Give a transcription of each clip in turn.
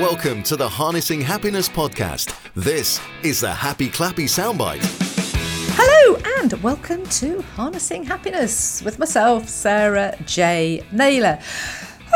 Welcome to the Harnessing Happiness podcast. This is the Happy Clappy Soundbite. Hello and welcome to Harnessing Happiness with myself, Sarah J. Naylor.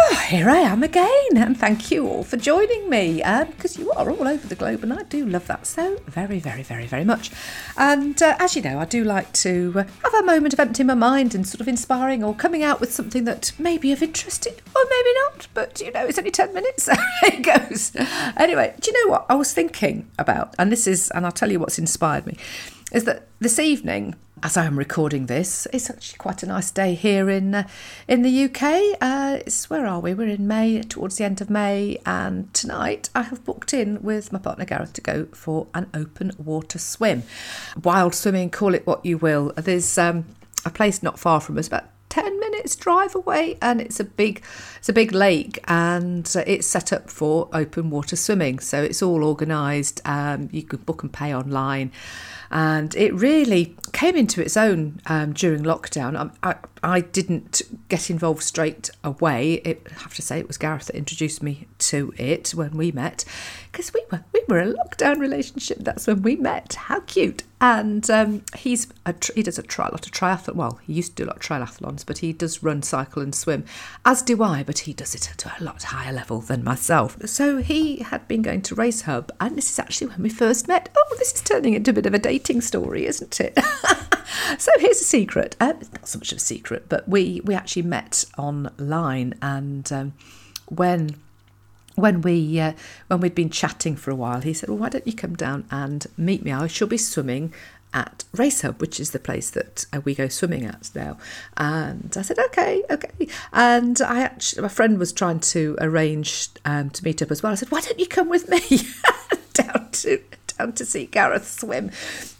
Oh, here I am again, and thank you all for joining me because um, you are all over the globe, and I do love that so very, very, very, very much. And uh, as you know, I do like to uh, have a moment of emptying my mind and sort of inspiring or coming out with something that may be of interest or maybe not, but you know, it's only 10 minutes, it goes. Anyway, do you know what I was thinking about? And this is, and I'll tell you what's inspired me, is that this evening, as I am recording this, it's actually quite a nice day here in uh, in the UK. Uh, it's where are we? We're in May, towards the end of May, and tonight I have booked in with my partner Gareth to go for an open water swim, wild swimming, call it what you will. There's um, a place not far from us, about 10 minutes drive away and it's a big it's a big lake and it's set up for open water swimming so it's all organized um, you can book and pay online and it really came into its own um, during lockdown. Um, I, I, didn't get involved straight away. It, I have to say, it was Gareth that introduced me to it when we met, because we were we were a lockdown relationship. That's when we met. How cute! And um, he's a, he does a, tri- lot of triathlon. Well, he used to do a lot of triathlons, but he does run, cycle, and swim, as do I. But he does it at a lot higher level than myself. So he had been going to Race Hub, and this is actually when we first met. Oh, this is turning into a bit of a dating story, isn't it? so here's a secret. Uh, not so much of a secret, but we we actually met online, and um, when when we uh, when we'd been chatting for a while, he said, "Well, why don't you come down and meet me? I shall be swimming." At Race Hub, which is the place that uh, we go swimming at now, and I said, "Okay, okay." And I actually, my friend was trying to arrange um, to meet up as well. I said, "Why don't you come with me down to down to see Gareth swim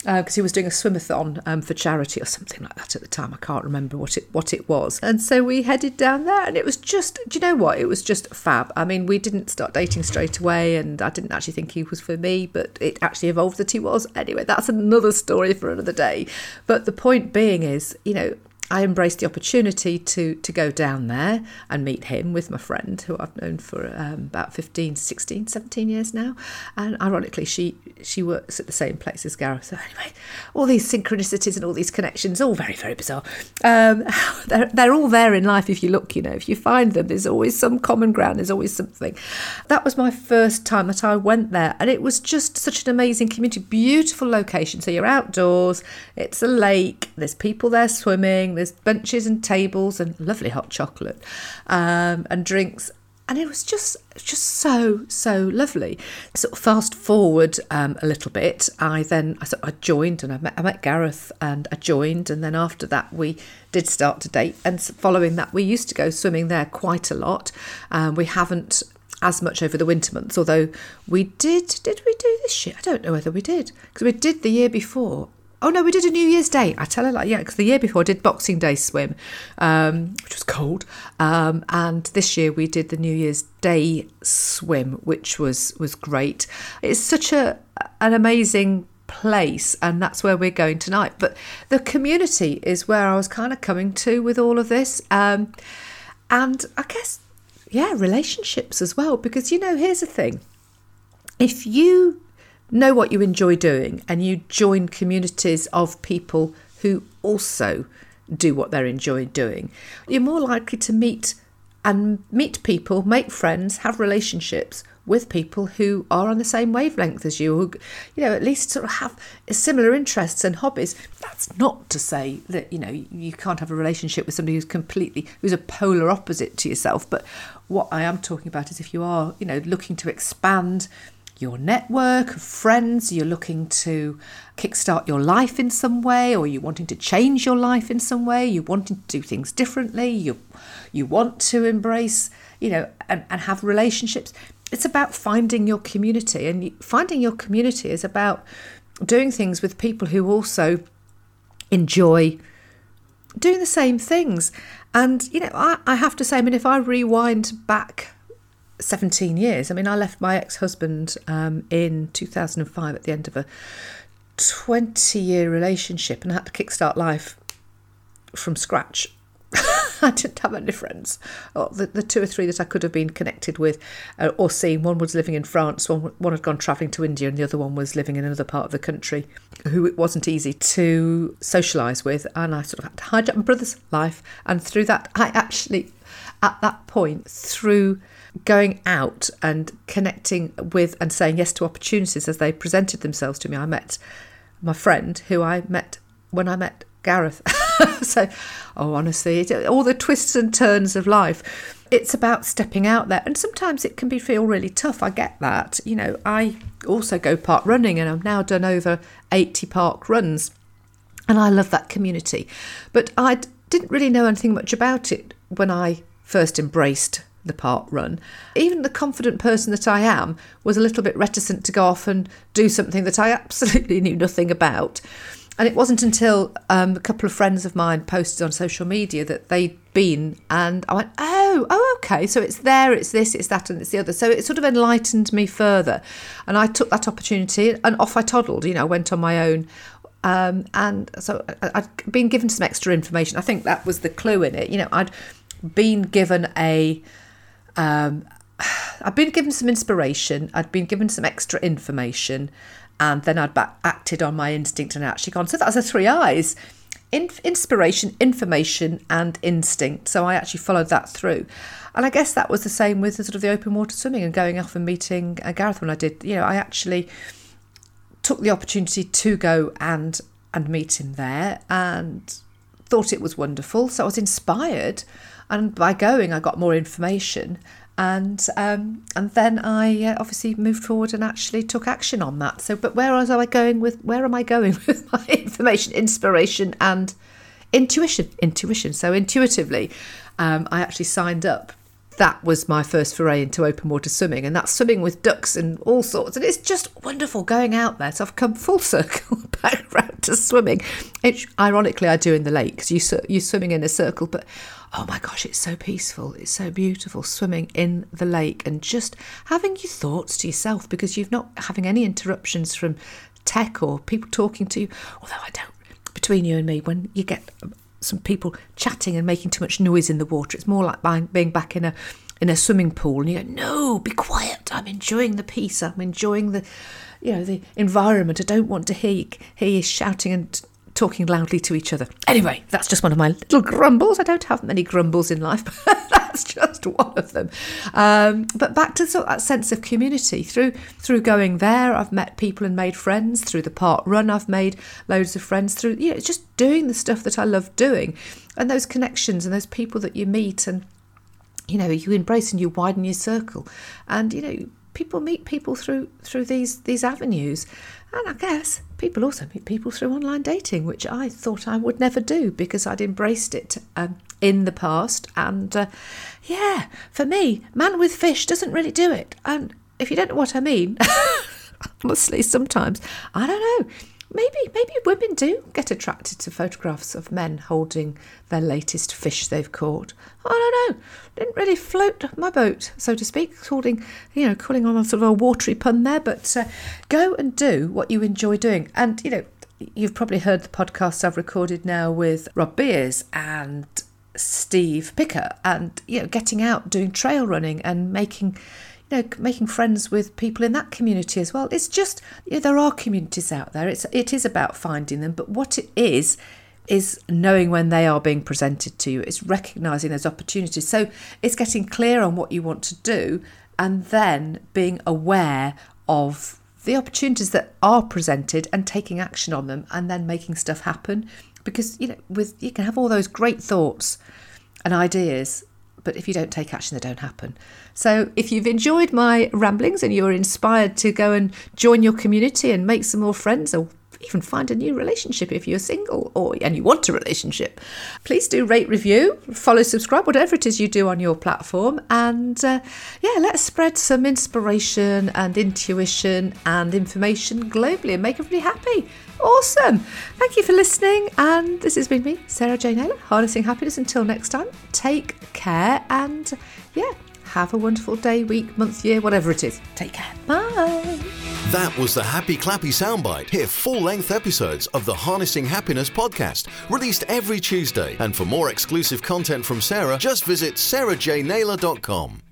because uh, he was doing a swimathon um, for charity or something like that at the time. I can't remember what it what it was. And so we headed down there, and it was just, do you know what? It was just fab. I mean, we didn't start dating straight away, and I didn't actually think he was for me, but it actually evolved that he was. Anyway, that's another story for another day. But the point being is, you know, I embraced the opportunity to to go down there and meet him with my friend who I've known for um, about 15, 16, 17 years now. And ironically, she she works at the same place as Gareth. So anyway, all these synchronicities and all these connections, all very, very bizarre. Um, they're, they're all there in life if you look, you know, if you find them, there's always some common ground, there's always something. That was my first time that I went there. And it was just such an amazing community, beautiful location. So you're outdoors, it's a lake, there's people there swimming, there's benches and tables and lovely hot chocolate um, and drinks. And it was just just so so lovely. Of fast forward um, a little bit. I then I, I joined and I met I met Gareth and I joined and then after that we did start to date and following that we used to go swimming there quite a lot. Um, we haven't as much over the winter months, although we did. Did we do this year? I don't know whether we did because we did the year before Oh no, we did a New Year's Day. I tell her like yeah, because the year before I did Boxing Day swim, um, which was cold, um, and this year we did the New Year's Day swim, which was was great. It's such a an amazing place, and that's where we're going tonight. But the community is where I was kind of coming to with all of this, um, and I guess yeah, relationships as well. Because you know, here's the thing: if you know what you enjoy doing and you join communities of people who also do what they're enjoying doing, you're more likely to meet and meet people, make friends, have relationships with people who are on the same wavelength as you, who, you know, at least sort of have similar interests and hobbies. That's not to say that, you know, you can't have a relationship with somebody who's completely, who's a polar opposite to yourself. But what I am talking about is if you are, you know, looking to expand your network of friends, you're looking to kickstart your life in some way, or you're wanting to change your life in some way, you're wanting to do things differently, you you want to embrace, you know, and, and have relationships. It's about finding your community, and finding your community is about doing things with people who also enjoy doing the same things. And you know, I, I have to say, I mean, if I rewind back 17 years. I mean, I left my ex husband um, in 2005 at the end of a 20 year relationship and I had to kickstart life from scratch. I didn't have any friends. Oh, the, the two or three that I could have been connected with uh, or seen, one was living in France, one, one had gone travelling to India, and the other one was living in another part of the country who it wasn't easy to socialise with. And I sort of had to hijack my brother's life. And through that, I actually, at that point, through going out and connecting with and saying yes to opportunities as they presented themselves to me, I met my friend who I met when I met Gareth. so, oh, honestly, all the twists and turns of life. It's about stepping out there, and sometimes it can be feel really tough. I get that. You know, I also go park running, and I've now done over eighty park runs, and I love that community. But I didn't really know anything much about it when I first embraced the park run. Even the confident person that I am was a little bit reticent to go off and do something that I absolutely knew nothing about. And it wasn't until um, a couple of friends of mine posted on social media that they'd been, and I went, oh, oh, okay. So it's there, it's this, it's that, and it's the other. So it sort of enlightened me further. And I took that opportunity and off I toddled, you know, went on my own. Um, and so I'd been given some extra information. I think that was the clue in it. You know, I'd been given a um, I'd been given some inspiration, I'd been given some extra information, and then I'd back, acted on my instinct and actually gone. So that's the three I's in, inspiration, information, and instinct. So I actually followed that through. And I guess that was the same with the sort of the open water swimming and going off and meeting uh, Gareth when I did. You know, I actually took the opportunity to go and and meet him there and thought it was wonderful. So I was inspired, and by going, I got more information and um, and then I uh, obviously moved forward and actually took action on that. So, but where was I going with? Where am I going with my information, inspiration, and intuition? Intuition. So intuitively, um, I actually signed up. That was my first foray into open water swimming, and that's swimming with ducks and all sorts. And it's just wonderful going out there. So I've come full circle back around to swimming, which ironically I do in the lake because you you're swimming in a circle, but oh my gosh, it's so peaceful. It's so beautiful swimming in the lake and just having your thoughts to yourself because you're not having any interruptions from tech or people talking to you. Although I don't, between you and me, when you get some people chatting and making too much noise in the water, it's more like being back in a in a swimming pool and you go, no, be quiet. I'm enjoying the peace. I'm enjoying the, you know, the environment. I don't want to hear you, hear you shouting and talking loudly to each other. Anyway, that's just one of my little grumbles. I don't have many grumbles in life, but that's just one of them. Um, but back to sort of that sense of community through through going there, I've met people and made friends. Through the park run, I've made loads of friends. Through you know, just doing the stuff that I love doing, and those connections and those people that you meet and you know you embrace and you widen your circle and you know people meet people through through these these avenues and I guess people also meet people through online dating, which I thought I would never do because I'd embraced it um, in the past. And uh, yeah, for me, man with fish doesn't really do it. And if you don't know what I mean, honestly, sometimes I don't know maybe maybe women do get attracted to photographs of men holding their latest fish they've caught. I don't know. Didn't really float my boat, so to speak. Calling, you know, calling on a sort of a watery pun there, but uh, go and do what you enjoy doing. And you know, you've probably heard the podcasts I've recorded now with Rob Beers and Steve Picker, and you know, getting out, doing trail running, and making you know, making friends with people in that community as well. It's just you know, there are communities out there. It's it is about finding them, but what it is is knowing when they are being presented to you. It's recognizing those opportunities. So it's getting clear on what you want to do, and then being aware of the opportunities that are presented and taking action on them, and then making stuff happen. Because you know, with you can have all those great thoughts and ideas but if you don't take action, they don't happen. So, if you've enjoyed my ramblings and you're inspired to go and join your community and make some more friends or even find a new relationship if you're single or and you want a relationship, please do rate, review, follow, subscribe, whatever it is you do on your platform. And uh, yeah, let's spread some inspiration and intuition and information globally and make everybody happy. Awesome. Thank you for listening. And this has been me, Sarah Jane Naylor, Harnessing Happiness. Until next time, take care and yeah, have a wonderful day, week, month, year, whatever it is. Take care. Bye. That was the Happy Clappy Soundbite. Hear full length episodes of the Harnessing Happiness podcast, released every Tuesday. And for more exclusive content from Sarah, just visit sarahjnaylor.com.